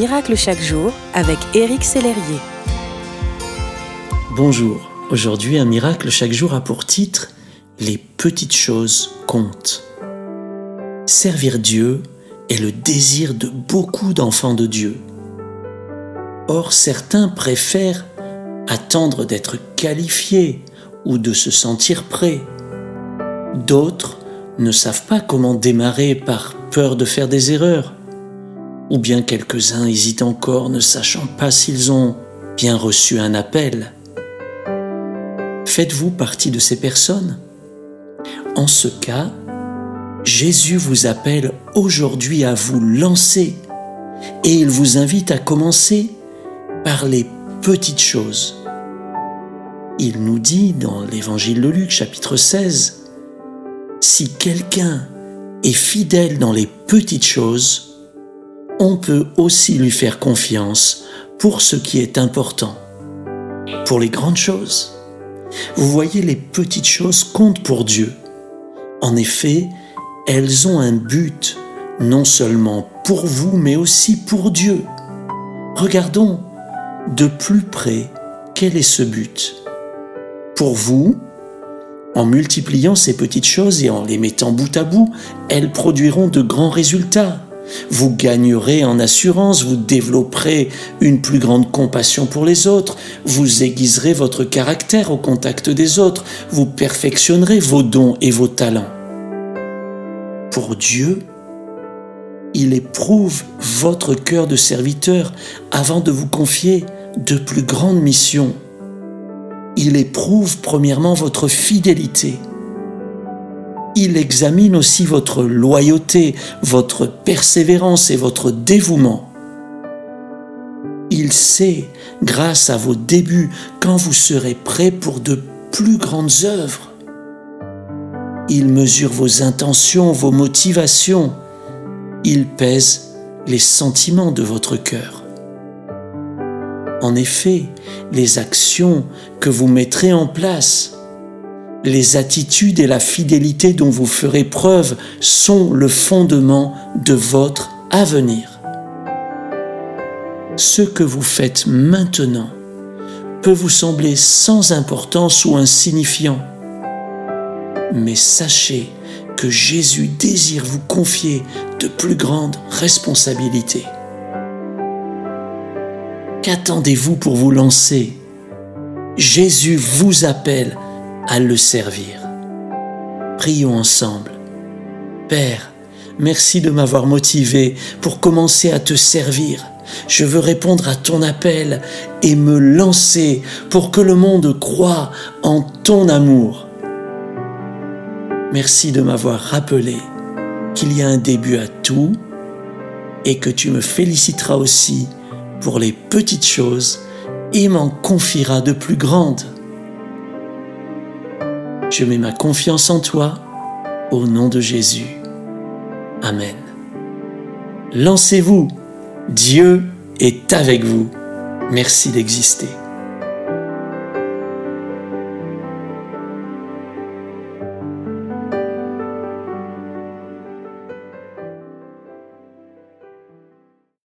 miracle chaque jour avec Éric Sellerier. Bonjour, aujourd'hui un miracle chaque jour a pour titre Les petites choses comptent. Servir Dieu est le désir de beaucoup d'enfants de Dieu. Or certains préfèrent attendre d'être qualifiés ou de se sentir prêts. D'autres ne savent pas comment démarrer par peur de faire des erreurs. Ou bien quelques-uns hésitent encore ne sachant pas s'ils ont bien reçu un appel. Faites-vous partie de ces personnes? En ce cas, Jésus vous appelle aujourd'hui à vous lancer et il vous invite à commencer par les petites choses. Il nous dit dans l'évangile de Luc chapitre 16, si quelqu'un est fidèle dans les petites choses, on peut aussi lui faire confiance pour ce qui est important, pour les grandes choses. Vous voyez, les petites choses comptent pour Dieu. En effet, elles ont un but, non seulement pour vous, mais aussi pour Dieu. Regardons de plus près quel est ce but. Pour vous, en multipliant ces petites choses et en les mettant bout à bout, elles produiront de grands résultats. Vous gagnerez en assurance, vous développerez une plus grande compassion pour les autres, vous aiguiserez votre caractère au contact des autres, vous perfectionnerez vos dons et vos talents. Pour Dieu, il éprouve votre cœur de serviteur avant de vous confier de plus grandes missions il éprouve premièrement votre fidélité. Il examine aussi votre loyauté, votre persévérance et votre dévouement. Il sait, grâce à vos débuts, quand vous serez prêt pour de plus grandes œuvres. Il mesure vos intentions, vos motivations. Il pèse les sentiments de votre cœur. En effet, les actions que vous mettrez en place, les attitudes et la fidélité dont vous ferez preuve sont le fondement de votre avenir. Ce que vous faites maintenant peut vous sembler sans importance ou insignifiant, mais sachez que Jésus désire vous confier de plus grandes responsabilités. Qu'attendez-vous pour vous lancer? Jésus vous appelle à le servir. Prions ensemble. Père, merci de m'avoir motivé pour commencer à te servir. Je veux répondre à ton appel et me lancer pour que le monde croie en ton amour. Merci de m'avoir rappelé qu'il y a un début à tout et que tu me féliciteras aussi pour les petites choses et m'en confiera de plus grandes. Je mets ma confiance en toi au nom de Jésus. Amen. Lancez-vous, Dieu est avec vous. Merci d'exister.